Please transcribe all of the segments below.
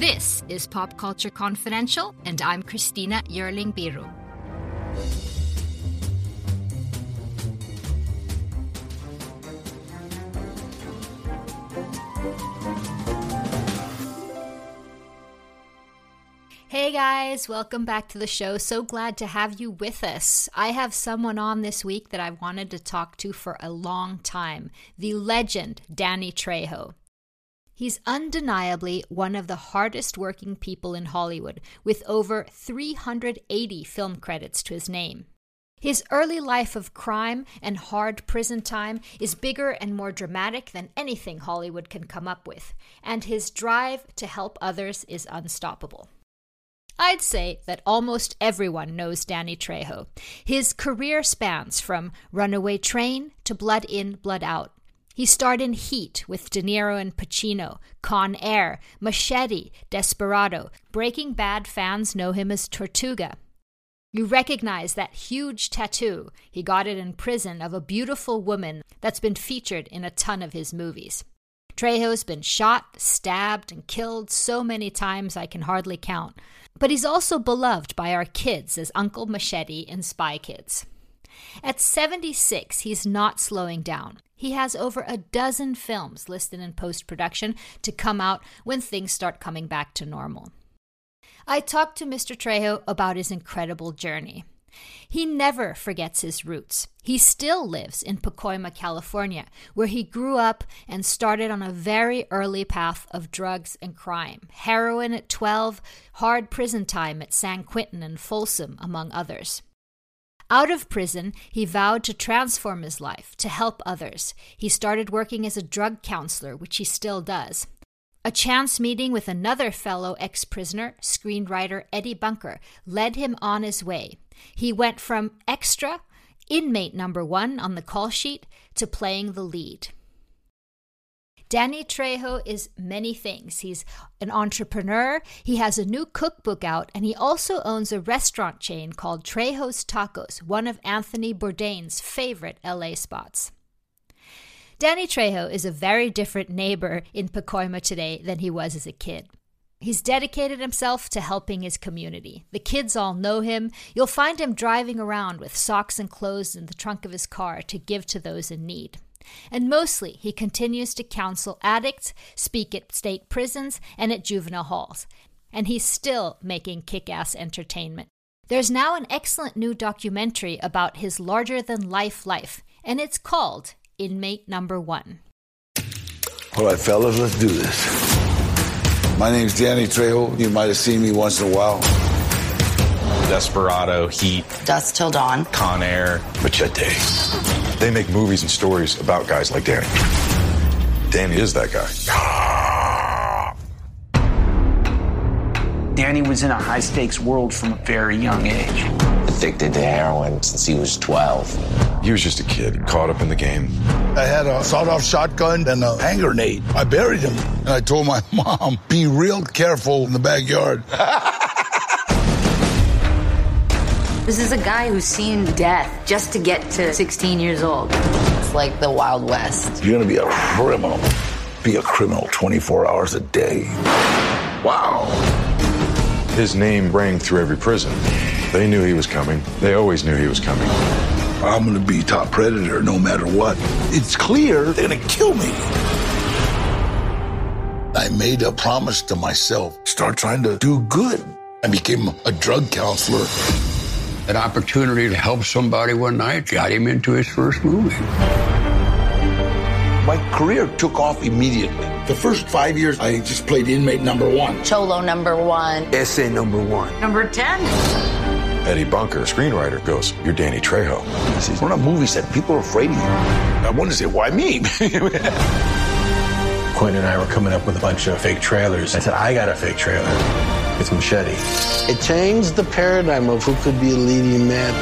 This is Pop Culture Confidential, and I'm Christina Yerling Biru. Hey guys, welcome back to the show. So glad to have you with us. I have someone on this week that I've wanted to talk to for a long time the legend, Danny Trejo. He's undeniably one of the hardest working people in Hollywood, with over 380 film credits to his name. His early life of crime and hard prison time is bigger and more dramatic than anything Hollywood can come up with, and his drive to help others is unstoppable. I'd say that almost everyone knows Danny Trejo. His career spans from Runaway Train to Blood In, Blood Out. He starred in Heat with De Niro and Pacino, Con Air, Machete, Desperado. Breaking Bad fans know him as Tortuga. You recognize that huge tattoo, he got it in prison, of a beautiful woman that's been featured in a ton of his movies. Trejo's been shot, stabbed, and killed so many times I can hardly count. But he's also beloved by our kids as Uncle Machete in Spy Kids. At 76, he's not slowing down. He has over a dozen films listed in post production to come out when things start coming back to normal. I talked to Mr. Trejo about his incredible journey. He never forgets his roots. He still lives in Pacoima, California, where he grew up and started on a very early path of drugs and crime. Heroin at 12, hard prison time at San Quentin and Folsom, among others. Out of prison, he vowed to transform his life, to help others. He started working as a drug counselor, which he still does. A chance meeting with another fellow ex prisoner, screenwriter Eddie Bunker, led him on his way. He went from extra, inmate number one on the call sheet, to playing the lead. Danny Trejo is many things. He's an entrepreneur, he has a new cookbook out, and he also owns a restaurant chain called Trejo's Tacos, one of Anthony Bourdain's favorite LA spots. Danny Trejo is a very different neighbor in Pacoima today than he was as a kid. He's dedicated himself to helping his community. The kids all know him. You'll find him driving around with socks and clothes in the trunk of his car to give to those in need. And mostly, he continues to counsel addicts, speak at state prisons, and at juvenile halls. And he's still making kick ass entertainment. There's now an excellent new documentary about his larger than life life, and it's called inmate number one. All right, fellas, let's do this. My name's Danny Trejo. You might have seen me once in a while. Desperado, Heat, Dusk Till Dawn, Con Air, Machete. They make movies and stories about guys like Danny. Danny is that guy. Danny was in a high stakes world from a very young age. Addicted to heroin since he was 12. He was just a kid caught up in the game. I had a sawed-off shotgun and a hand grenade. I buried him, and I told my mom, "Be real careful in the backyard." This is a guy who's seen death just to get to 16 years old. It's like the Wild West. You're gonna be a criminal. Be a criminal 24 hours a day. Wow. His name rang through every prison. They knew he was coming. They always knew he was coming. I'm gonna be top predator no matter what. It's clear they're gonna kill me. I made a promise to myself start trying to do good. I became a drug counselor. An opportunity to help somebody one night got him into his first movie. My career took off immediately. The first five years, I just played inmate number one. Cholo number one. Essay number one. Number 10. Eddie Bunker, screenwriter, goes, You're Danny Trejo. I said, We're not movies that people are afraid of you. I wanted to say, Why me? Quentin and I were coming up with a bunch of fake trailers. I said, I got a fake trailer. It's Machete. It changed the paradigm of who could be a leading man.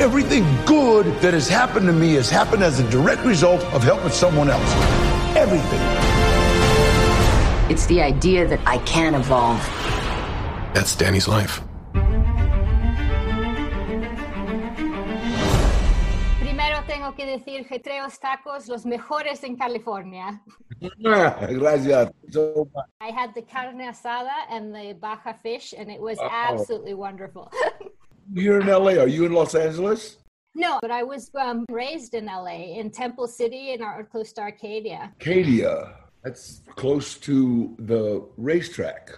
Everything good that has happened to me has happened as a direct result of helping someone else. Everything. It's the idea that I can evolve. That's Danny's life. Tengo que decir que Tacos, los mejores en California. Gracias. So. I had the carne asada and the baja fish, and it was Oh. absolutely wonderful. You're in LA. Are you in Los Angeles? no, but I was um, raised in LA, in Temple City, in our, close to Arcadia. Arcadia. That's close to the racetrack.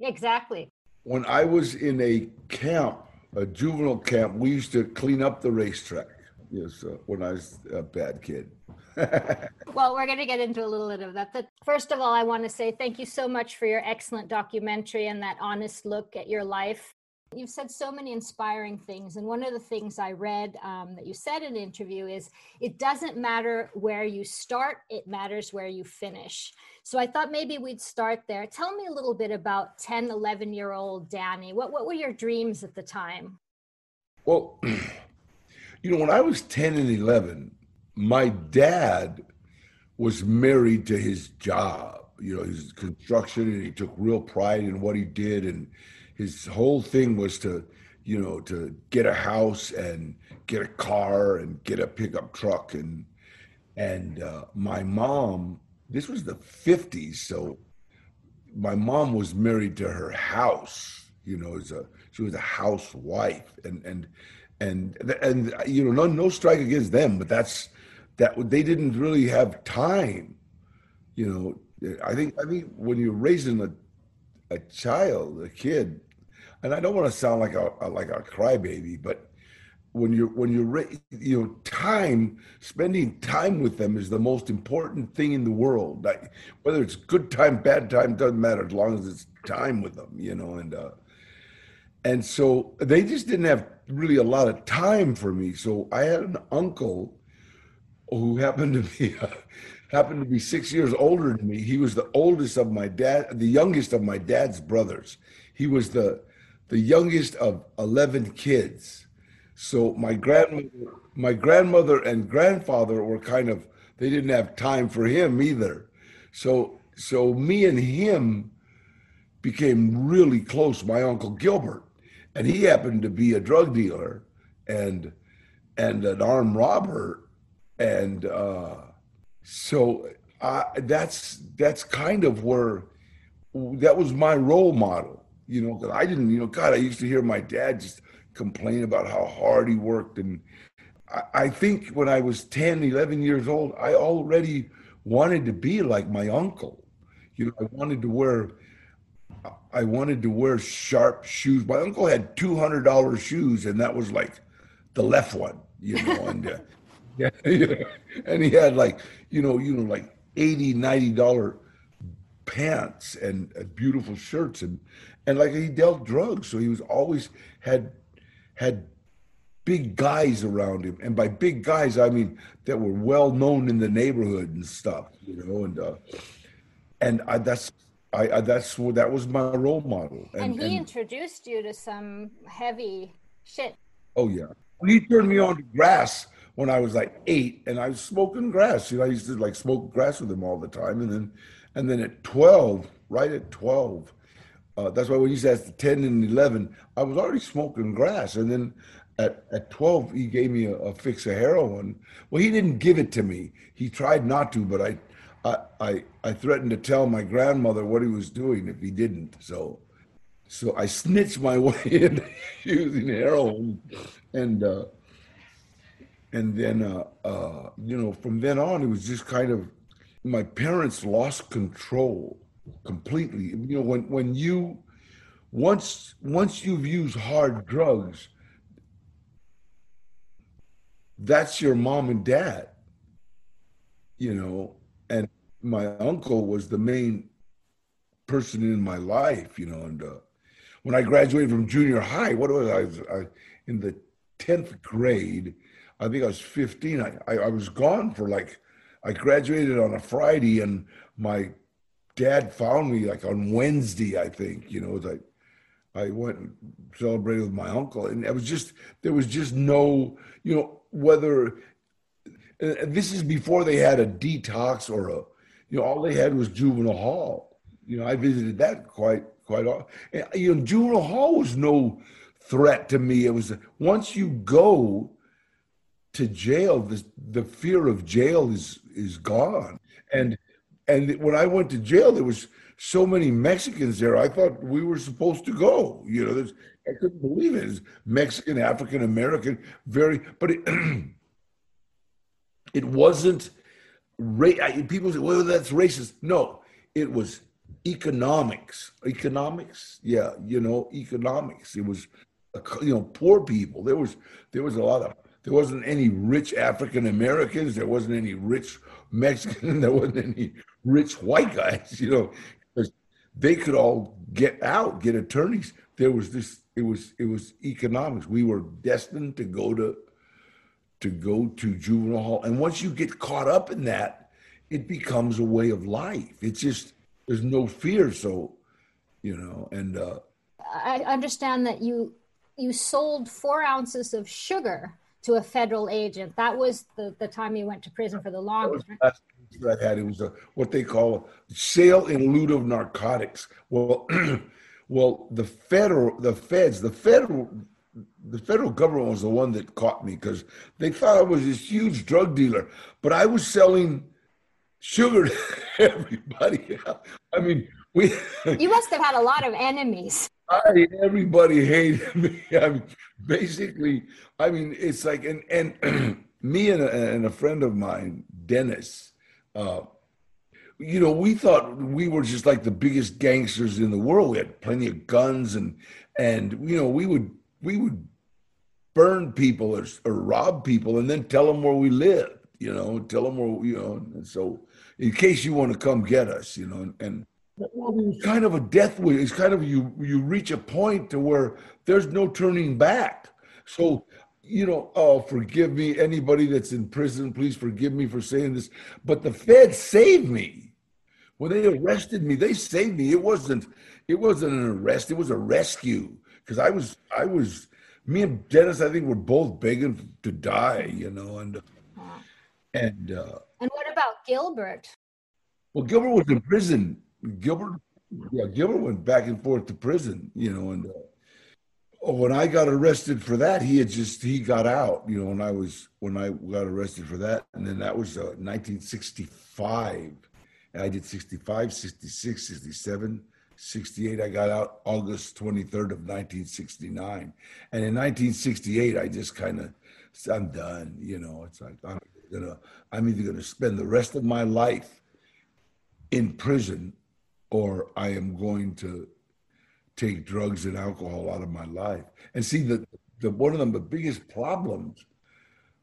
Exactly. When I was in a camp, a juvenile camp, we used to clean up the racetrack. Yes, uh, when I was a bad kid. Well, we're going to get into a little bit of that. But first of all, I want to say thank you so much for your excellent documentary and that honest look at your life. You've said so many inspiring things. And one of the things I read um, that you said in an interview is it doesn't matter where you start, it matters where you finish. So I thought maybe we'd start there. Tell me a little bit about 10, 11 year old Danny. What, what were your dreams at the time? Well, you know, when I was 10 and 11, my dad was married to his job. You know, his construction, and he took real pride in what he did. And his whole thing was to, you know, to get a house and get a car and get a pickup truck. And, and uh, my mom, this was the 50s. So my mom was married to her house you know as a she was a housewife and and and and you know no no strike against them but that's that they didn't really have time you know. I think i think when you're raising a a child a kid and i don't want to sound like a, a like a crybaby but when you're when you're you know time spending time with them is the most important thing in the world. Like whether it's good time bad time doesn't matter as long as it's time with them you know and uh and so they just didn't have really a lot of time for me. So i had an uncle who happened to be happened to be six years older than me. He was the oldest of my dad the youngest of my dad's brothers. He was the the youngest of 11 kids. So my grandmother, my grandmother and grandfather were kind of they didn't have time for him either. So so me and him became really close. My uncle Gilbert, and he happened to be a drug dealer and and an armed robber, and uh, so I, that's that's kind of where that was my role model. You know, 'cause I didn't. You know, God, I used to hear my dad just complain about how hard he worked. And I, I think when I was 10, 11 years old, I already wanted to be like my uncle. You know, I wanted to wear, I wanted to wear sharp shoes. My uncle had $200 shoes, and that was like the left one, you know, and, uh, yeah, yeah. and he had like, you know, you know, like 80, 90 dollar pants and uh, beautiful shirts and and like he dealt drugs so he was always had had big guys around him and by big guys i mean that were well known in the neighborhood and stuff you know and uh and I, that's I, I that's what that was my role model And, he introduced you to some heavy shit. Oh yeah. He turned me on to grass when I was like eight, and I was smoking grass. You know, I used to like smoke grass with him all the time, and then, and then at twelve, right at twelve, uh, that's why when you said ten and eleven, I was already smoking grass, and then at at twelve, he gave me a, a fix of heroin. Well, he didn't give it to me. He tried not to, but I. I, I threatened to tell my grandmother what he was doing if he didn't. So so I snitched my way into using heroin, and uh, and then uh, uh, you know from then on it was just kind of my parents lost control completely. You know when when you once once you've used hard drugs, that's your mom and dad. You know, and my uncle was the main person in my life. You know, and uh, when I graduated from junior high, what was I? I in the tenth grade. I think I was fifteen. I, I I was gone for like I graduated on a Friday, and my dad found me like on Wednesday. I think you know, like I went and celebrated with my uncle, and it was just there was just no you know whether. And this is before they had a detox or a, you know, all they had was juvenile hall. You know, I visited that quite quite often. And, you know, juvenile hall was no threat to me. It was once you go, to jail, the, the fear of jail is is gone. And and when I went to jail, there was so many Mexicans there. I thought we were supposed to go. You know, I couldn't believe it. It's Mexican, African American, very, but it, it wasn't. Ra- people say, "Well, that's racist." No, it was economics. Economics, yeah, you know, economics. It was, you know, poor people. There was there was a lot of. There wasn't any rich African Americans. There wasn't any rich Mexican. There wasn't any rich white guys. You know, they could all get out, get attorneys. There was this. It was it was economics. We were destined to go to to go to juvenile hall, and once you get caught up in that, it becomes a way of life. It's just there's no fear. So, you know, and uh, I understand that you you sold four ounces of sugar to a federal agent. That was the, the time you went to prison for the longest. That that I had it was a, what they call a sale in loot of narcotics. Well, well, the federal, the feds, the federal, the federal government was the one that caught me because they thought I was this huge drug dealer, but I was selling sugar to everybody. I mean, we. You must have had a lot of enemies. I, everybody hated me. I mean, basically, I mean, it's like, and and me and a, and a friend of mine, Dennis, uh, you know, we thought we were just like the biggest gangsters in the world. We had plenty of guns, and and you know, we would we would burn people or, or rob people, and then tell them where we live. You know, tell them where you know. And so, in case you want to come get us, you know, and, and well, it's kind of a death wish. It's kind of you you reach a point to where there's no turning back. So you know, oh, forgive me, anybody that's in prison, please forgive me for saying this. But the feds saved me. When they arrested me, they saved me. It wasn't, it wasn't an arrest, it was a rescue. Because I was, I was, me and Dennis, I think we're both begging to die, you know, and and uh And what about Gilbert? Well, Gilbert was in prison. Gilbert, yeah, Gilbert went back and forth to prison, you know, and uh, when I got arrested for that, he had just he got out. You know, when I was when I got arrested for that, and then that was uh, 1965. And I did 65, 66, 67, 68. I got out August 23rd of 1969, and in 1968, I just kind of I'm done. You know, it's like I'm gonna I'm either gonna spend the rest of my life in prison, or I am going to take drugs and alcohol out of my life. And see, the, the one of them, the biggest problems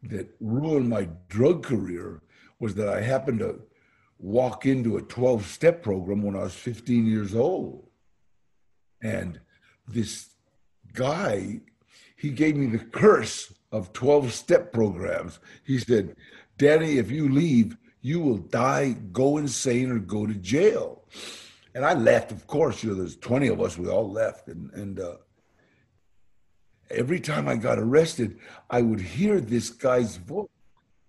that ruined my drug career was that I happened to walk into a 12 step program when I was 15 years old. And this guy, he gave me the curse of 12 step programs. He said, Danny, if you leave, you will die, go insane, or go to jail and I left, of course, you know, there's 20 of us, we all left. And, and uh, every time I got arrested, I would hear this guy's voice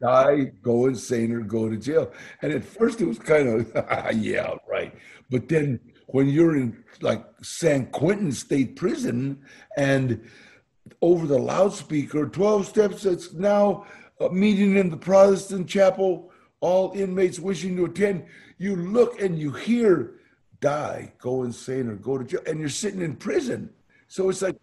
die, go insane, or go to jail. And at first it was kind of, yeah, right. But then when you're in like San Quentin State Prison and over the loudspeaker, 12 steps, it's now a meeting in the Protestant chapel, all inmates wishing to attend. You look and you hear die, go insane, or go to jail, and you're sitting in prison. So it's like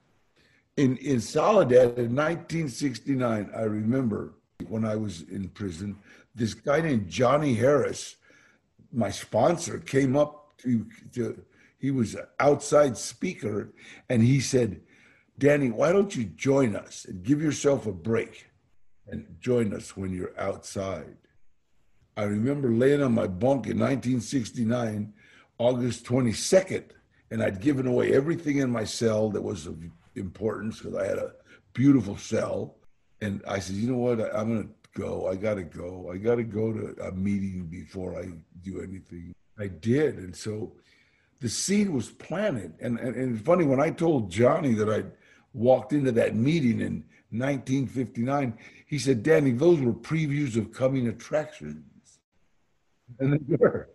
in in Soledad in 1969. I remember when I was in prison, this guy named Johnny Harris, my sponsor, came up to, to he was an outside speaker, and he said, "Danny, why don't you join us and give yourself a break, and join us when you're outside." I remember laying on my bunk in 1969 August 22nd, and I'd given away everything in my cell that was of importance because I had a beautiful cell. And I said, you know what? I, am going to go. I got to go. I got to go to a meeting before I do anything. I did. And so the seed was planted. And, and, and it's funny, when I told Johnny that I walked into that meeting in 1959, he said, Danny, those were previews of coming attractions. And they were.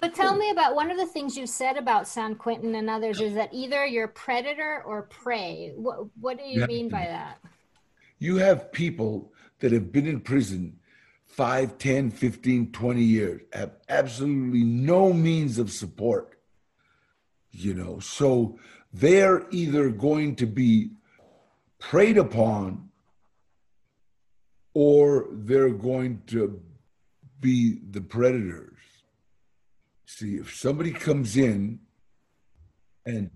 but tell me about one of the things you said about San Quentin and others is that either you're predator or prey. What, what do you yeah. mean by that? You have people that have been in prison 5, 10, 15, 20 years have absolutely no means of support. You know, so they're either going to be preyed upon or they're going to be the predators. See, if somebody comes in and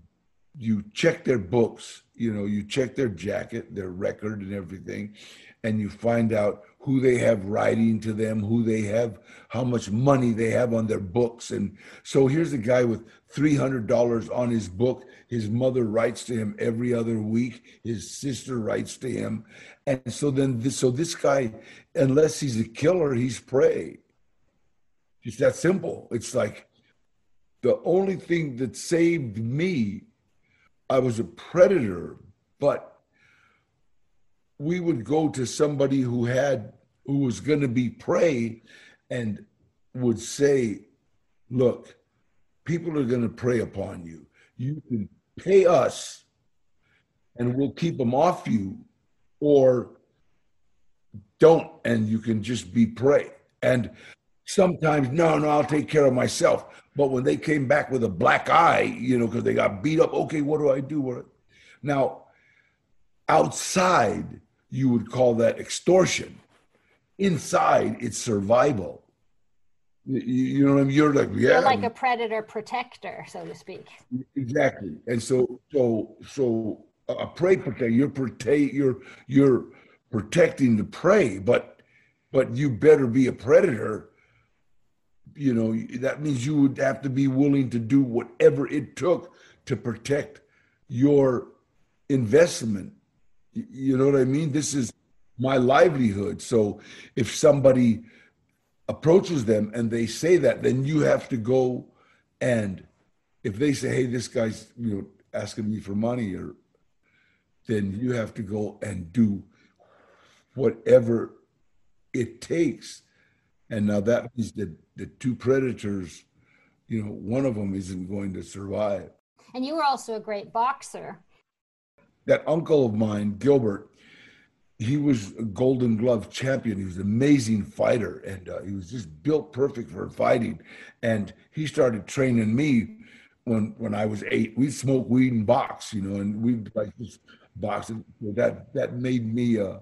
you check their books, you know, you check their jacket, their record, and everything, and you find out who they have writing to them, who they have, how much money they have on their books. And so here's a guy with $300 on his book. His mother writes to him every other week. His sister writes to him. And so then, this, so this guy, unless he's a killer, he's prey. Just that simple. It's like the only thing that saved me, I was a predator, but we would go to somebody who had who was going to be prey and would say look people are going to prey upon you. You can pay us and we'll keep them off you or don't and you can just be prey. And sometimes no no i'll take care of myself but when they came back with a black eye you know because they got beat up okay what do i do now outside you would call that extortion. Inside, it's survival. You, you know what I mean? You're like, yeah, You're like a predator protector, so to speak. Exactly. And so, so, so a prey protector. You're protect. You're you're protecting the prey, but but you better be a predator. You know that means you would have to be willing to do whatever it took to protect your investment you know what I mean? This is my livelihood. So if somebody approaches them and they say that, then you have to go and if they say, "Hey, this guy's you know asking me for money," or then you have to go and do whatever it takes. And now that means that the two predators, you know, one of them isn't going to survive. And you were also a great boxer that uncle of mine, Gilbert, he was a Golden Glove champion. He was an amazing fighter, and uh, he was just built perfect for fighting. And he started training me when when I was eight. We'd smoke weed and box, you know, and we'd like just box. And that that made me a,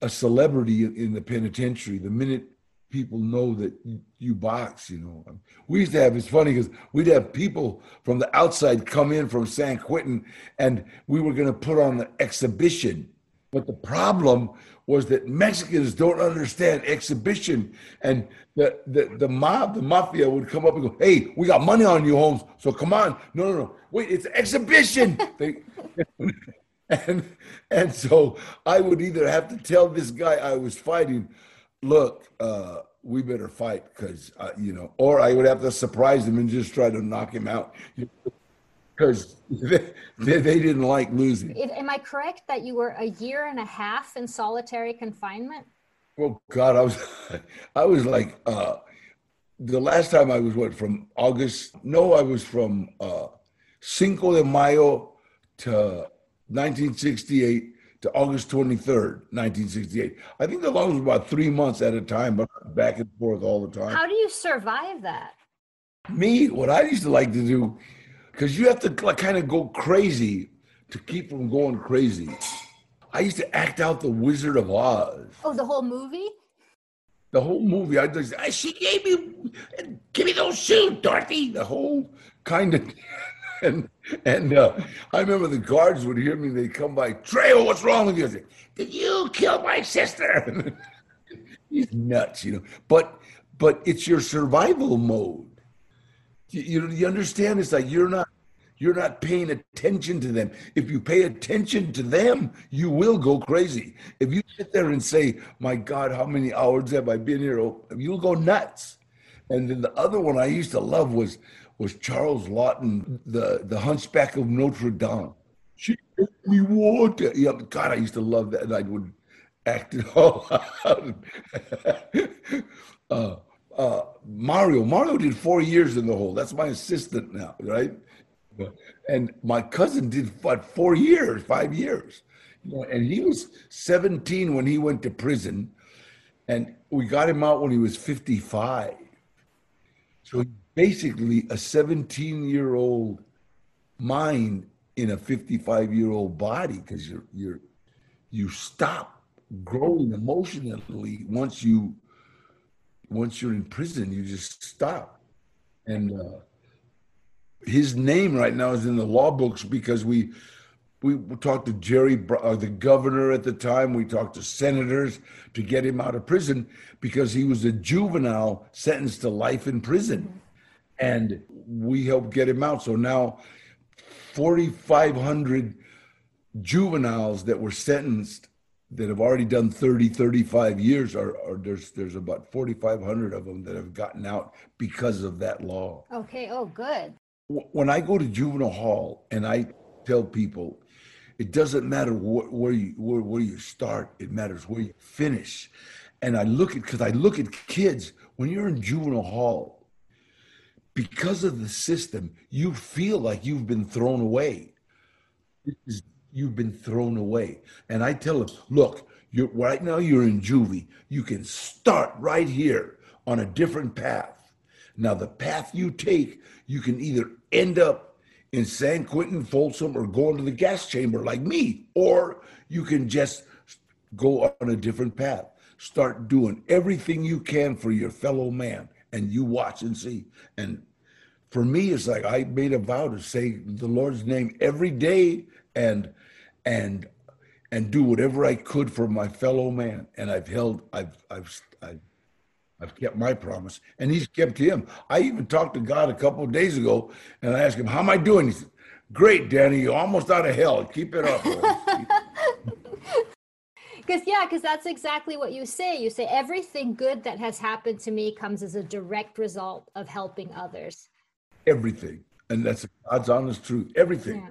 a celebrity in the penitentiary. The minute people know that you box, you know. We used to have, it's funny because we'd have people from the outside come in from San Quentin and we were going to put on the exhibition. But the problem was that Mexicans don't understand exhibition. And the, the, the mob, the mafia would come up and go, hey, we got money on you, Holmes. So come on. No, no, no. Wait, it's exhibition. they, and and so I would either have to tell this guy I was fighting, look, uh, we better fight because, uh, you know, or I would have to surprise him and just try to knock him out because they, they, they, didn't like losing. It, am I correct that you were a year and a half in solitary confinement? Well, God, I was, I was like, uh, the last time I was what from August? No, I was from uh, Cinco de Mayo to 1968 to August 23rd, 1968. I think the longest was about three months at a time, but back and forth all the time. How do you survive that? Me, what I used to like to do, because you have to like, kind of go crazy to keep from going crazy. I used to act out the Wizard of Oz. Oh, the whole movie? The whole movie. I just, she gave me, give me those shoes, Dorothy. The whole kind of and and uh, I remember the guards would hear me. They'd come by. Trejo, what's wrong with you? Say, Did you kill my sister? He's nuts, you know. But but it's your survival mode. You, you, you understand? It's like you're not you're not paying attention to them. If you pay attention to them, you will go crazy. If you sit there and say, "My God, how many hours have I been here?" Oh, you'll go nuts. And then the other one I used to love was was Charles Laughton, the, the Hunchback of Notre Dame. She gave me water. Yeah, God, I used to love that. And I would act it all out. uh, uh, Mario, Mario did four years in the hole. That's my assistant now, right? And my cousin did what, four years, five years. and he was 17 when he went to prison, and we got him out when he was 55. So basically, a 17 year old mind in a 55 year old body because you're you're you stop growing emotionally once you once you're in prison you just stop and uh, his name right now is in the law books because we we talked to Jerry, uh, the governor at the time. We talked to senators to get him out of prison because he was a juvenile sentenced to life in prison, and we helped get him out. So now, forty five hundred juveniles that were sentenced that have already done 30 35 years are, are there's there's about 4500 of them that have gotten out because of that law okay oh good when I go to juvenile hall and I tell people, it doesn't matter wh- where you where, where you start, it matters where you finish. And I look at because I look at kids when you're in juvenile hall, because of the system, you feel like you've been thrown away. You've been thrown away. And I tell them, look, you're right now you're in juvie. You can start right here on a different path. Now, the path you take, you can either end up in San Quentin, Folsom, or go into the gas chamber like me, or you can just go on a different path. Start doing everything you can for your fellow man, and you watch and see. And for me, it's like I made a vow to say the Lord's name every day and and and do whatever I could for my fellow man. And I've held, I've, I've, I've I've kept my promise, and he's kept him. I even talked to God a couple of days ago, and I asked him, "How am I doing?" He said, "Great, Danny. You're almost out of hell. Keep it up." Because yeah, because that's exactly what you say. You say everything good that has happened to me comes as a direct result of helping others. Everything, and that's God's honest truth. Everything. Yeah.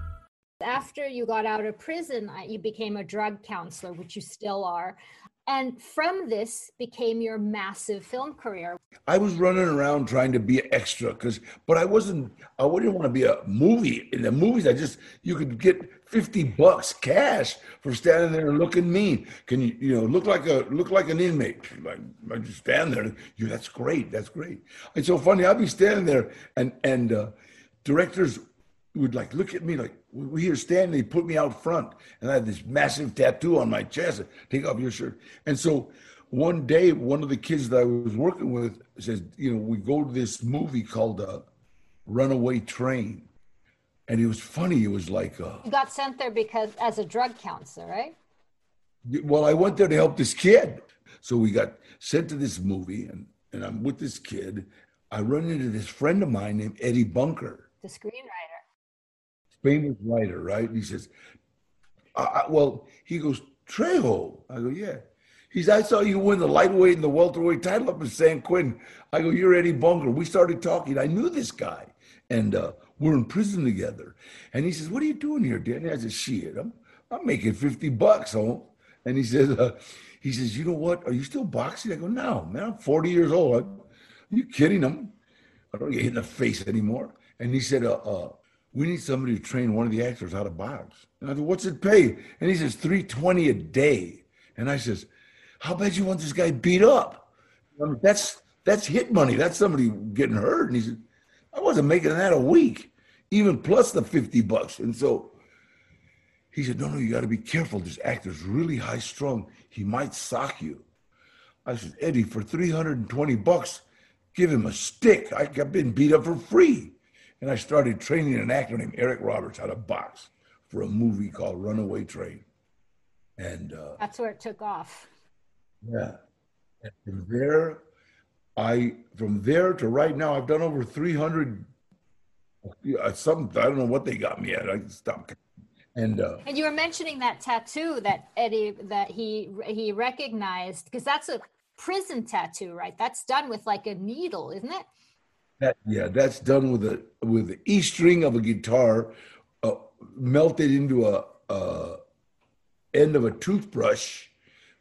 After you got out of prison, you became a drug counselor, which you still are. And from this became your massive film career. I was running around trying to be an extra because, but I wasn't, I wouldn't want to be a movie. In the movies, I just, you could get 50 bucks cash for standing there looking mean. Can you, you know, look like a, look like an inmate. Like, I just stand there. You, that's great. That's great. It's so funny. I'd be standing there and, and, uh, directors would like look at me like we here standing. They put me out front, and I had this massive tattoo on my chest. Take off your shirt. And so one day, one of the kids that I was working with says, you know, we go to this movie called uh, Runaway Train, and it was funny. It was like uh, you got sent there because as a drug counselor, right? Well, I went there to help this kid. So we got sent to this movie, and and I'm with this kid. I run into this friend of mine named Eddie Bunker. The screenwriter famous writer, right? And he says, I, well, he goes, Trejo. I go, yeah. He said, I saw you win the lightweight and the welterweight title up in San Quentin. I go, you're Eddie Bunker. We started talking. I knew this guy. And uh, we're in prison together. And he says, what are you doing here, Danny? I said, shit, I'm, I'm making 50 bucks, home. And he says, uh, he says, you know what? Are you still boxing? I go, no, man, I'm 40 years old. Are you kidding him? I don't get hit in the face anymore. And he said, uh, uh, we need somebody to train one of the actors how to box. And I said, what's it pay? And he says, 320 a day. And I says, how bad you want this guy beat up? That's that's hit money. That's somebody getting hurt. And he said, I wasn't making that a week, even plus the 50 bucks. And so he said, no, no, you got to be careful. This actor's really high strung. He might sock you. I said, Eddie, for 320 bucks, give him a stick. I've been beat up for free and I started training an actor named Eric Roberts how to box for a movie called Runaway Train. And uh, that's where it took off. Yeah. And from there, I from there to right now, I've done over 300. Uh, some I don't know what they got me at. I stopped. And uh, and you were mentioning that tattoo that Eddie that he he recognized because that's a prison tattoo, right? That's done with like a needle, isn't it? That yeah, that's done with a with the E string of a guitar, uh, melted into a, a end of a toothbrush,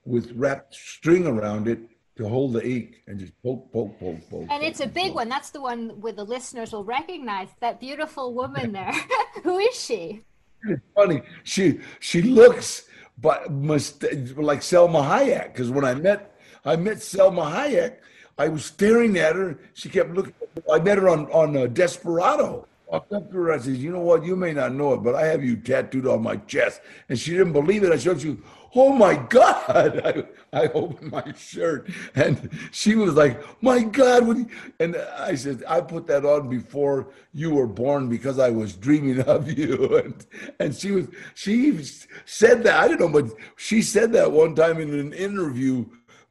with wrapped string around it to hold the ink and just poke, poke, poke, poke. And poke, it's a big poke. one. That's the one where the listeners will recognize that beautiful woman there. Who is she? It's funny. She she looks but must like Salma Hayek because when I met I met Salma Hayek, I was staring at her. She kept looking. I met her on on uh, Desperado. Walked up to her. I said, "You know what? You may not know it, but I have you tattooed on my chest." And she didn't believe it. I showed you. Oh my God! I, I opened my shirt, and she was like, "My God!" What and I said, "I put that on before you were born because I was dreaming of you." And and she was she said that I don't know, but she said that one time in an interview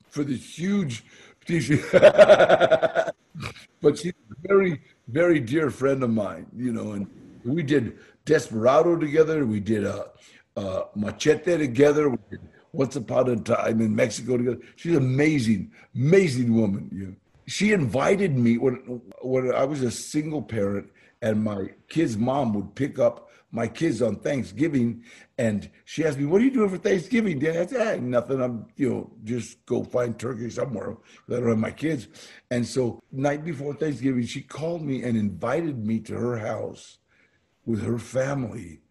for this huge. but she's a very, very dear friend of mine, you know, and we did Desperado together. We did uh, uh, Machete together. We did Once Upon a Time in Mexico together. She's amazing, amazing woman. You know. She invited me when when I was a single parent, and my kid's mom would pick up my kids on Thanksgiving, and she asked me, "What are you doing for Thanksgiving, Dad?" I said, ah, "Nothing. I'm, you know, just go find turkey somewhere. I don't have my kids." And so, night before Thanksgiving, she called me and invited me to her house with her family.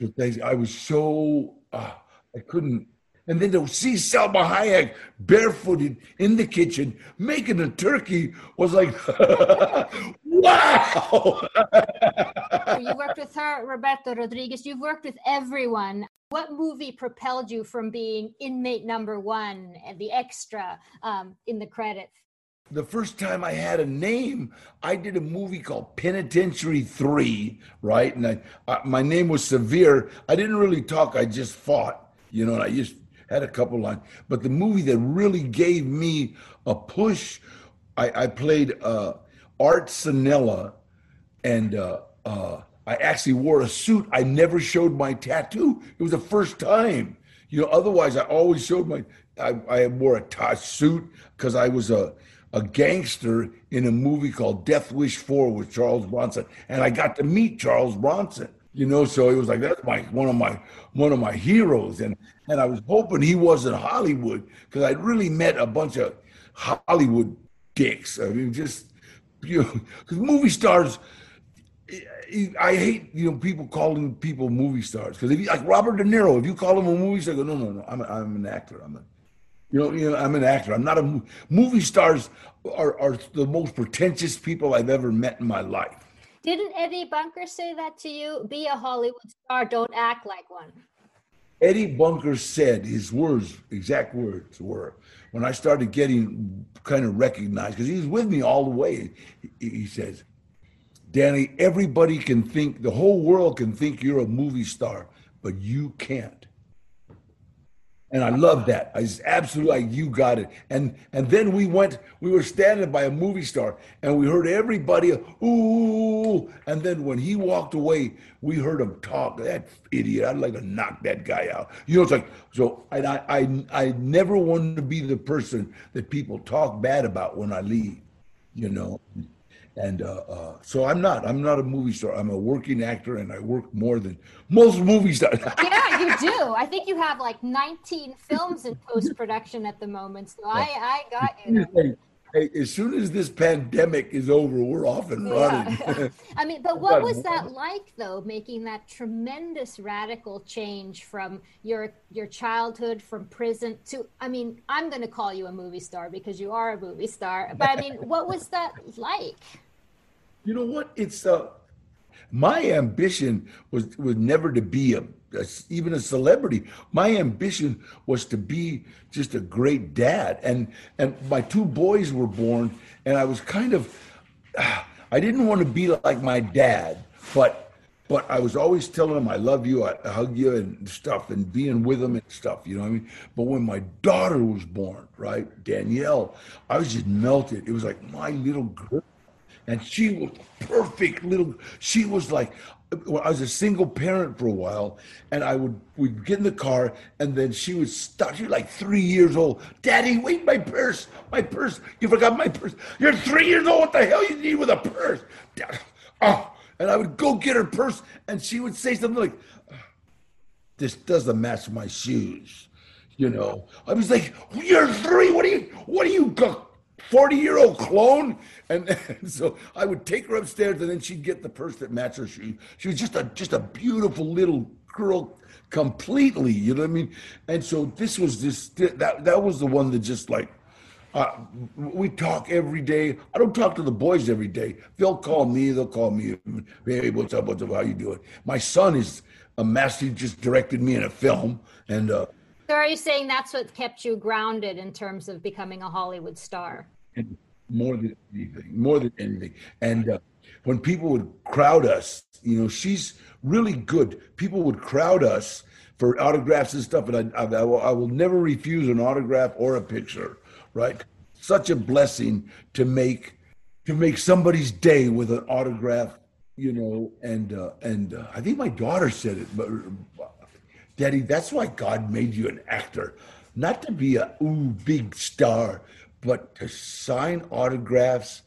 For Thanksgiving. I was so uh, I couldn't. And then to see Salma Hayek barefooted in the kitchen making a turkey was like, wow. you worked with her, Roberto Rodriguez. You've worked with everyone. What movie propelled you from being inmate number one and the extra um, in the credits? The first time I had a name, I did a movie called Penitentiary 3, right? And I, I, my name was Severe. I didn't really talk, I just fought, you know, and I just had a couple lines. But the movie that really gave me a push, I, I played uh, Art Sanella, and uh, uh, I actually wore a suit. I never showed my tattoo. It was the first time. You know, otherwise I always showed my. I, I wore a t- suit because I was a a gangster in a movie called Death Wish 4 with Charles Bronson. And I got to meet Charles Bronson, you know, so it was like that's my one of my one of my heroes. And and I was hoping he wasn't Hollywood because I'd really met a bunch of Hollywood dicks. I mean, just you know, because movie stars I hate you know people calling people movie stars because if you, like Robert De Niro, if you call him a movie star, I go no no no, I'm a, I'm an actor. I'm a you know, you know, I'm an actor. I'm not a movie stars are, are the most pretentious people I've ever met in my life. Didn't Eddie Bunker say that to you? Be a Hollywood star, don't act like one. Eddie Bunker said his words, exact words were, when I started getting kind of recognized, because he's with me all the way. He, he says, Danny, everybody can think, the whole world can think you're a movie star, but you can't. And I love that. I just absolutely like you got it. And and then we went, we were standing by a movie star and we heard everybody ooh. And then when he walked away, we heard him talk. That idiot. I'd like to knock that guy out. You know, it's like so I I I never wanted to be the person that people talk bad about when I leave, you know. And uh, uh, so I'm not. I'm not a movie star. I'm a working actor, and I work more than most movie stars. yeah, you do. I think you have like 19 films in post production at the moment. So I, I got you. Hey, hey, as soon as this pandemic is over, we're off and running. Yeah. I mean, but what was that like though, making that tremendous radical change from your your childhood, from prison to? I mean, I'm going to call you a movie star because you are a movie star. But I mean, what was that like? You know what? It's uh, my ambition was was never to be a, a, even a celebrity. My ambition was to be just a great dad, and and my two boys were born, and I was kind of, I didn't want to be like my dad, but. But I was always telling them I love you, I hug you and stuff, and being with them and stuff. You know what I mean? But when my daughter was born, right, Danielle, I was just melted. It was like my little girl and she was perfect little. She was like, I was a single parent for a while, and I would we'd get in the car, and then she would stop. She was like three years old. Daddy, wait, my purse, my purse. You forgot my purse. You're three years old. What the hell you need with a purse? Oh, and I would go get her purse, and she would say something like, "This doesn't match my shoes." You know, I was like, "You're three. What are you? What are you?" 40 year old clone. And, and, so I would take her upstairs and then she'd get the purse that matched her. She, she was just a, just a beautiful little girl completely, you know what I mean? And so this was this, that, that was the one that just like, uh, we talk every day. I don't talk to the boys every day. They'll call me. They'll call me. Hey, what's up? What's up? How you doing? My son is a master. Just directed me in a film, and uh, so are you saying that's what kept you grounded in terms of becoming a Hollywood star? More than anything, more than anything. And uh, when people would crowd us, you know, she's really good. People would crowd us for autographs and stuff, and I, I, I, will, I will never refuse an autograph or a picture. Right? Such a blessing to make to make somebody's day with an autograph, you know. And uh, and uh, I think my daughter said it, but Daddy, that's why God made you an actor, not to be a ooh big star, but to sign autographs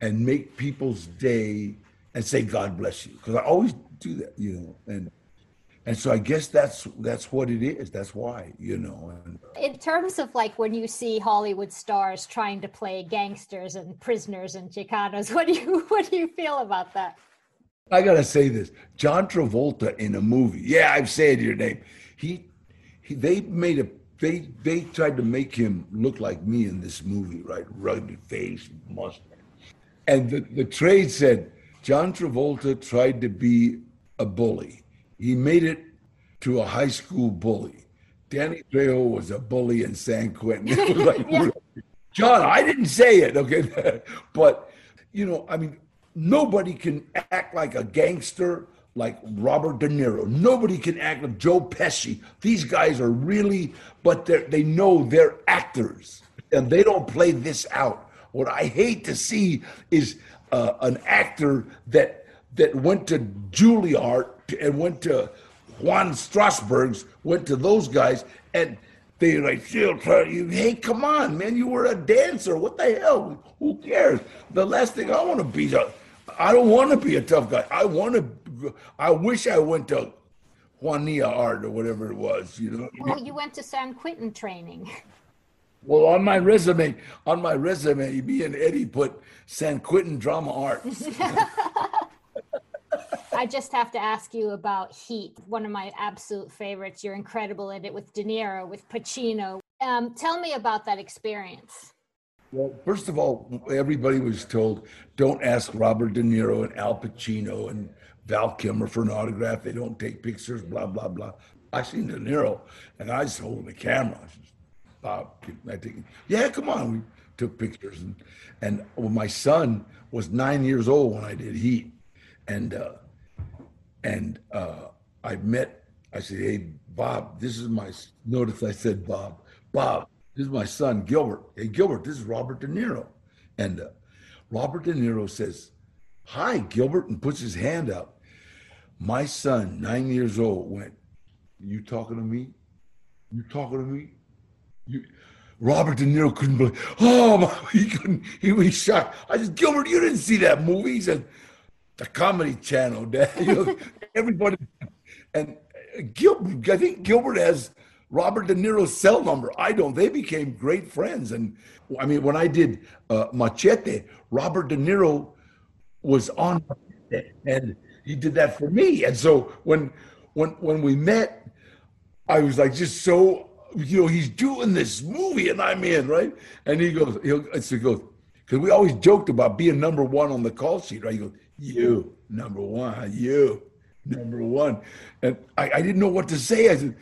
and make people's day and say God bless you. Because I always do that, you know, and and so I guess that's that's what it is. That's why, you know. And, uh, In terms of like when you see Hollywood stars trying to play gangsters and prisoners and Chicanos, what do you what do you feel about that? I gotta say this: John Travolta in a movie. Yeah, I've said your name. He, he, they made a they they tried to make him look like me in this movie, right? Rugged face, mustache, and the the trade said John Travolta tried to be a bully. He made it to a high school bully. Danny Trejo was a bully in San Quentin. It was like, yeah. John, I didn't say it, okay, but you know, I mean Nobody can act like a gangster like Robert De Niro. Nobody can act like Joe Pesci. These guys are really, but they know they're actors and they don't play this out. What I hate to see is uh, an actor that that went to Juilliard and went to Juan Strasberg's, went to those guys, and they're like, hey, come on, man, you were a dancer. What the hell? Who cares? The last thing I want to be I don't want to be a tough guy. I want to. I wish I went to Juanilla Art or whatever it was. You know. Well, you went to San Quentin training. Well, on my resume, on my resume, me and Eddie put San Quentin Drama Arts. I just have to ask you about Heat, one of my absolute favorites. You're incredible in it with De Niro, with Pacino. Um, tell me about that experience. Well, first of all, everybody was told don't ask Robert De Niro and Al Pacino and Val Kilmer for an autograph. They don't take pictures, blah, blah, blah. I seen De Niro and I was holding the camera. Bob, I yeah, come on. We took pictures. And, and well, my son was nine years old when I did Heat. And, uh, and uh, I met, I said, hey, Bob, this is my, notice I said, Bob, Bob, this is my son, Gilbert. Hey, Gilbert, this is Robert De Niro. And uh, Robert De Niro says, Hi, Gilbert, and puts his hand out. My son, nine years old, went, You talking to me? You talking to me? You, Robert De Niro couldn't believe. Oh, my, he couldn't. He was shocked. I said, Gilbert, you didn't see that movie. He said, the Comedy Channel, Dad. You know, everybody, and Gilbert. I think Gilbert has Robert De Niro's cell number. I don't. They became great friends. And I mean, when I did uh, Machete, Robert De Niro was on and he did that for me. And so when when when we met, I was like just so you know he's doing this movie and I'm in right. And he goes he'll so he goes because we always joked about being number one on the call sheet. Right? He goes you number one, you number one, and I, I didn't know what to say. I said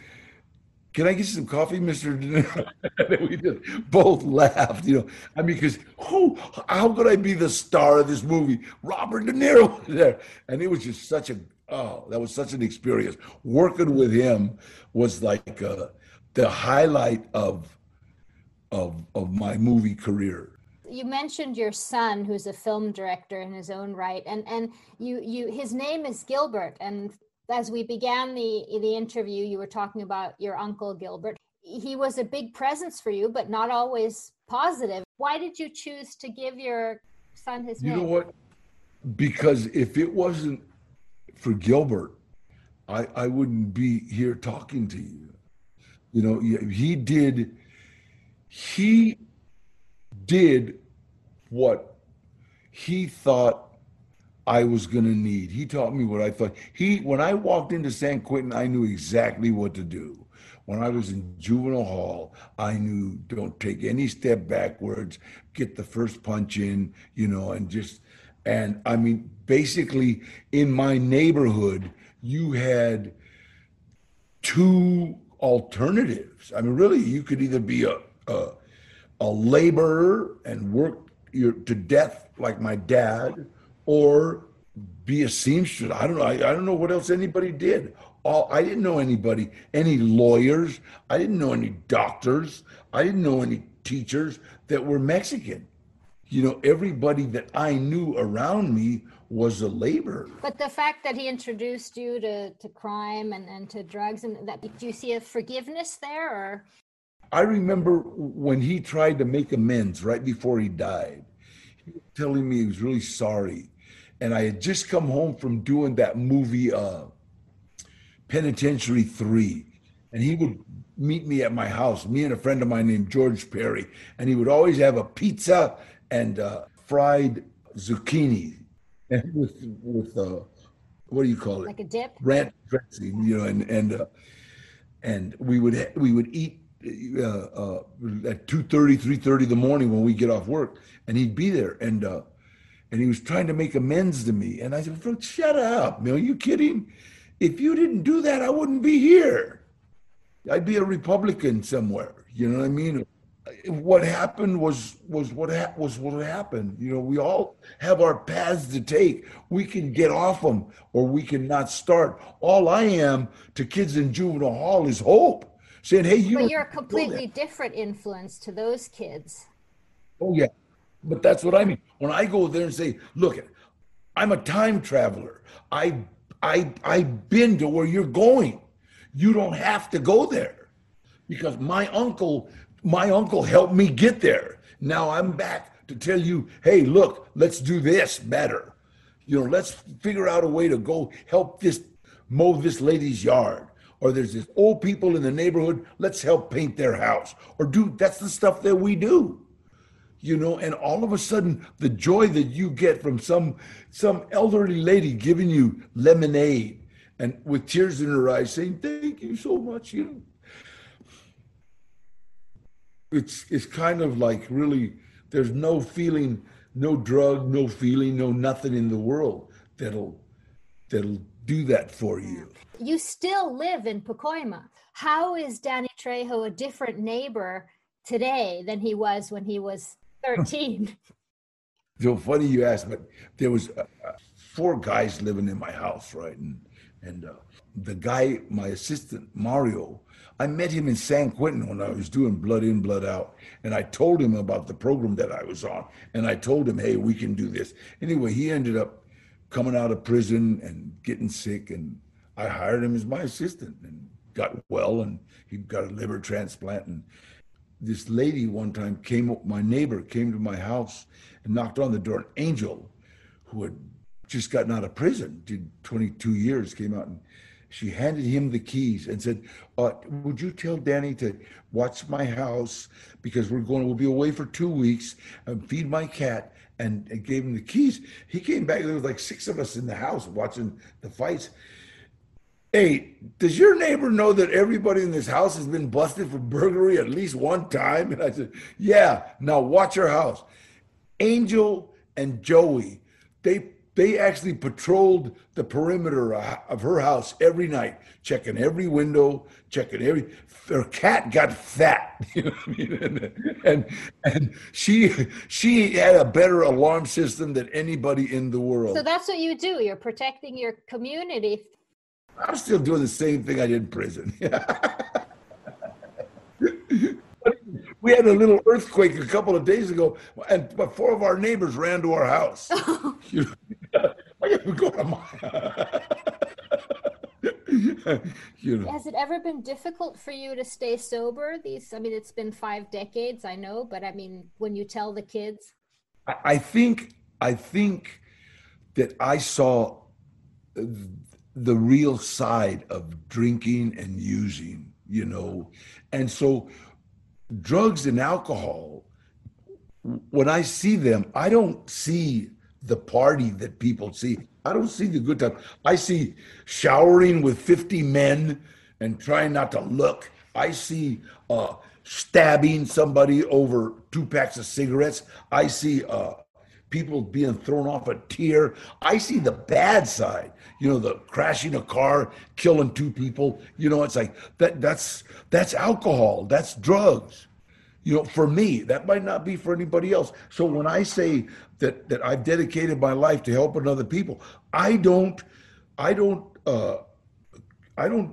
can I get some coffee, Mr. De Niro? We just both laughed, you know. I mean, because who, how could I be the star of this movie? Robert De Niro was there. And it was just such a, oh, that was such an experience. Working with him was like uh, the highlight of, of, of my movie career. You mentioned your son, who's a film director in his own right, and and you you his name is Gilbert. And as we began the the interview, you were talking about your uncle Gilbert. He was a big presence for you, but not always positive. Why did you choose to give your son his you name? know what? Because if it wasn't for Gilbert, I I wouldn't be here talking to you. You know, he did. He did what he thought I was going to need. He taught me what I thought. He when I walked into San Quentin, I knew exactly what to do. When I was in juvenile hall, I knew don't take any step backwards, get the first punch in, you know, and just and I mean basically in my neighborhood, you had two alternatives. I mean really you could either be a a, a laborer and work your, to death like my dad or be a seamstress. I don't know. I, I don't know what else anybody did. All I didn't know anybody, any lawyers. I didn't know any doctors. I didn't know any teachers that were Mexican. You know, everybody that I knew around me was a laborer. But the fact that he introduced you to, to crime and, and to drugs and that do you see a forgiveness there or I remember when he tried to make amends right before he died. He was telling me he was really sorry. And I had just come home from doing that movie uh Penitentiary 3. And he would meet me at my house, me and a friend of mine named George Perry, and he would always have a pizza and uh, fried zucchini and with with uh, what do you call it? like a dip? Ranch dressing, you know, and and uh, and we would ha- we would eat uh, uh, at 2.30 3.30 in the morning when we get off work and he'd be there and uh, and he was trying to make amends to me. And i said "Look, shut up man. Are you kidding? If you didn't do that i wouldn't be here. I'd be a republican somewhere. You know what i mean? What happened was was what ha- was what happened. You know we all have our paths to take. We can get off them or we can not start. All i am to kids in juvenile hall is hope. Saying, "Hey, you." But you're a completely different influence to those kids. Oh yeah, but that's what I mean. When I go there and say, "Look, I'm a time traveler. I, I, I've been to where you're going. You don't have to go there, because my uncle, my uncle helped me get there. Now I'm back to tell you, hey, look, let's do this better. You know, let's figure out a way to go help this mow this lady's yard." or there's this old people in the neighborhood let's help paint their house or do that's the stuff that we do you know and all of a sudden the joy that you get from some some elderly lady giving you lemonade and with tears in her eyes saying thank you so much you know it's it's kind of like really there's no feeling no drug no feeling no nothing in the world that'll that'll do that for you You still live in Pacoima. How is Danny Trejo a different neighbor today than he was when he was 13? so funny you asked, but there was uh, uh, four guys living in my house, right? And and uh, the guy, my assistant Mario, I met him in San Quentin when I was doing Blood In, Blood Out, and I told him about the program that I was on, and I told him, hey, we can do this. Anyway, he ended up coming out of prison and getting sick, and I hired him as my assistant, and got well, and he got a liver transplant, and this lady one time came my neighbor came to my house and knocked on the door. An angel who had just gotten out of prison, did 22 years, came out and she handed him the keys and said, uh, Would you tell Danny to watch my house because we're going, we'll be away for two weeks and feed my cat. And, and gave him the keys. He came back. There was like six of us in the house watching the fights. Hey, does your neighbor know that everybody in this house has been busted for burglary at least one time? And I said, Yeah, now watch your house. Angel and Joey, they they actually patrolled the perimeter of her house every night, checking every window, checking every. Her cat got fat, you know I mean? And, and and she she had a better alarm system than anybody in the world. so that's what you do. You're protecting your community. I'm still doing the same thing I did in prison. we had a little earthquake a couple of days ago, and but four of our neighbors ran to our house. you know, I gotta go to my. you know. Has it ever been difficult for you to stay sober? These, I mean, it's been five decades, I know, but I mean, when you tell the kids, I think, I think that I saw the real side of drinking and using, you know, and so drugs and alcohol. When I see them, I don't see the party that people see. I don't see the good time. I see showering with 50 men and trying not to look. I see uh, stabbing somebody over two packs of cigarettes. I see uh, people being thrown off a tier. I see the bad side. You know, the crashing a car, killing two people. You know, it's like that. That's that's alcohol. That's drugs you know for me that might not be for anybody else so when i say that that i've dedicated my life to helping other people i don't i don't uh i don't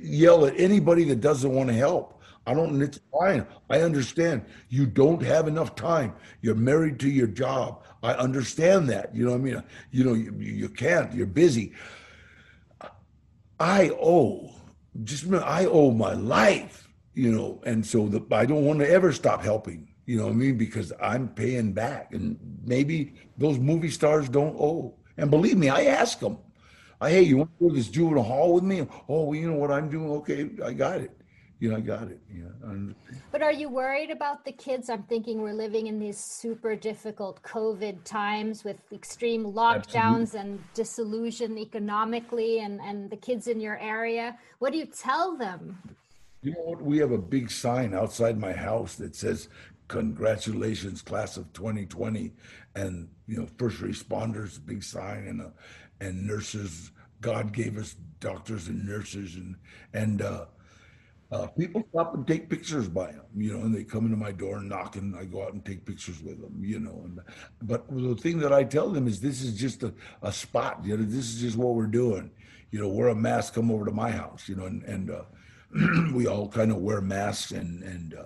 yell at anybody that doesn't want to help i don't it's fine i understand you don't have enough time you're married to your job i understand that you know what i mean you know you, you can't you're busy i owe just i owe my life you know, and so the, I don't want to ever stop helping, you know what I mean? Because I'm paying back. And maybe those movie stars don't owe. And believe me, I ask them, I, hey, you want to go to this juvenile hall with me? Oh, well, you know what I'm doing? Okay, I got it. You know, I got it. Yeah. But are you worried about the kids? I'm thinking we're living in these super difficult COVID times with extreme lockdowns Absolutely. and disillusion economically and, and the kids in your area. What do you tell them? You know what? We have a big sign outside my house that says, "Congratulations, class of 2020," and you know, first responders, big sign, and uh, and nurses. God gave us doctors and nurses, and and uh, uh, people stop and take pictures by them, you know, and they come into my door and knock, and I go out and take pictures with them, you know. And but the thing that I tell them is, this is just a, a spot, you know. This is just what we're doing, you know. Wear a mask, come over to my house, you know, and and uh, we all kind of wear masks and and uh,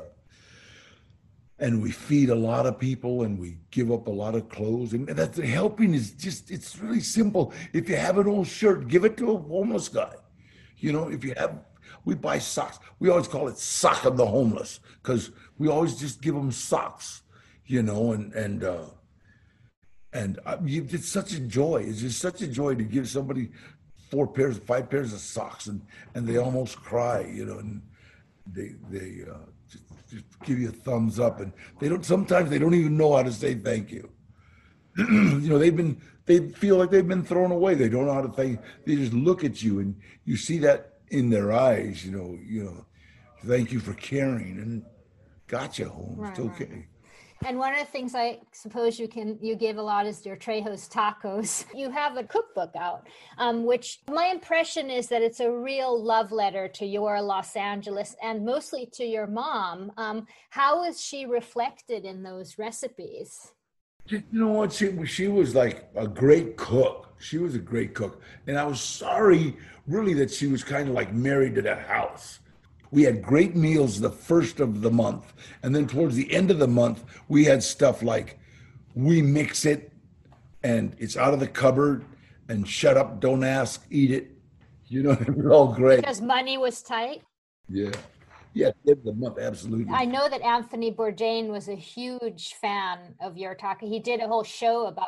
and we feed a lot of people and we give up a lot of clothes and that's helping is just it's really simple if you have an old shirt give it to a homeless guy you know if you have we buy socks we always call it sock of the homeless because we always just give them socks you know and and uh and uh, it's such a joy it's just such a joy to give somebody four pairs, five pairs of socks, and and they almost cry, you know, and they they uh, just, just give you a thumbs up, and they don't. Sometimes they don't even know how to say thank you. you know, they've been they feel like they've been thrown away. They don't know how to thank. They just look at you, and you see that in their eyes. You know, you know, thank you for caring, and gotcha, home. Right, it's okay. Right. And one of the things I suppose you can you give a lot is your Trejo's tacos. You have a cookbook out, um, which my impression is that it's a real love letter to your Los Angeles and mostly to your mom. Um, how is she reflected in those recipes? You know what? She she was like a great cook. She was a great cook, and I was sorry, really, that she was kind of like married to that house we had great meals the first of the month. And then towards the end of the month, we had stuff like we mix it and it's out of the cupboard and shut up, don't ask, eat it. You know, it was all great. Because money was tight? Yeah. Yeah, of the month, absolutely. I know that Anthony Bourdain was a huge fan of your taco. He did a whole show about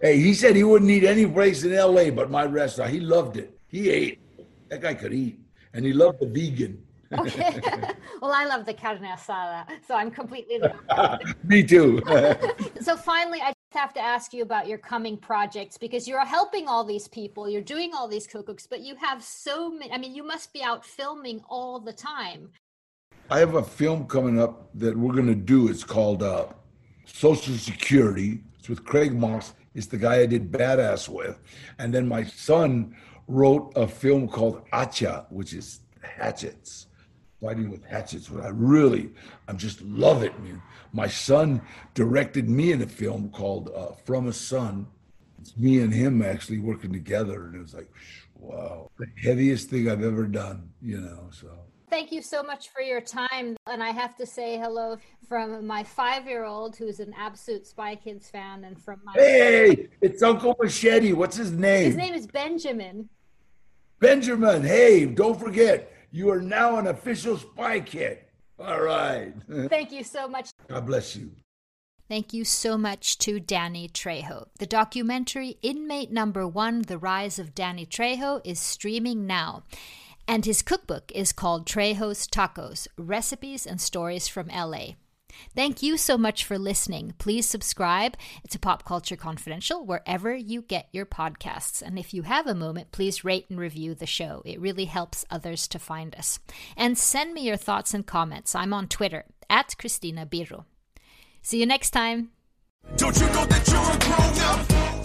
Hey, he said he wouldn't eat any place in LA but my restaurant. He loved it. He ate. That guy could eat and he loved the vegan. okay. well, I love the carne asada, so I'm completely. Me too. so finally, I have to ask you about your coming projects because you're helping all these people, you're doing all these cookbooks, but you have so many. I mean, you must be out filming all the time. I have a film coming up that we're going to do. It's called uh, Social Security. It's with Craig Moss. It's the guy I did Badass with, and then my son wrote a film called Hacha, which is hatchets, fighting with hatchets. What I really, I'm just love it, man. My son directed me in a film called uh, From a Son. It's me and him actually working together, and it was like, wow, the heaviest thing I've ever done, you know. So Thank you so much for your time. And I have to say hello from my five year old, who's an absolute Spy Kids fan, and from my. Hey, it's Uncle Machete. What's his name? His name is Benjamin. Benjamin. Hey, don't forget, you are now an official Spy Kid. All right. Thank you so much. God bless you. Thank you so much to Danny Trejo. The documentary Inmate Number One The Rise of Danny Trejo is streaming now. And his cookbook is called Trejo's Tacos Recipes and Stories from LA. Thank you so much for listening. Please subscribe to Pop Culture Confidential wherever you get your podcasts. And if you have a moment, please rate and review the show. It really helps others to find us. And send me your thoughts and comments. I'm on Twitter at Christina Birro. See you next time.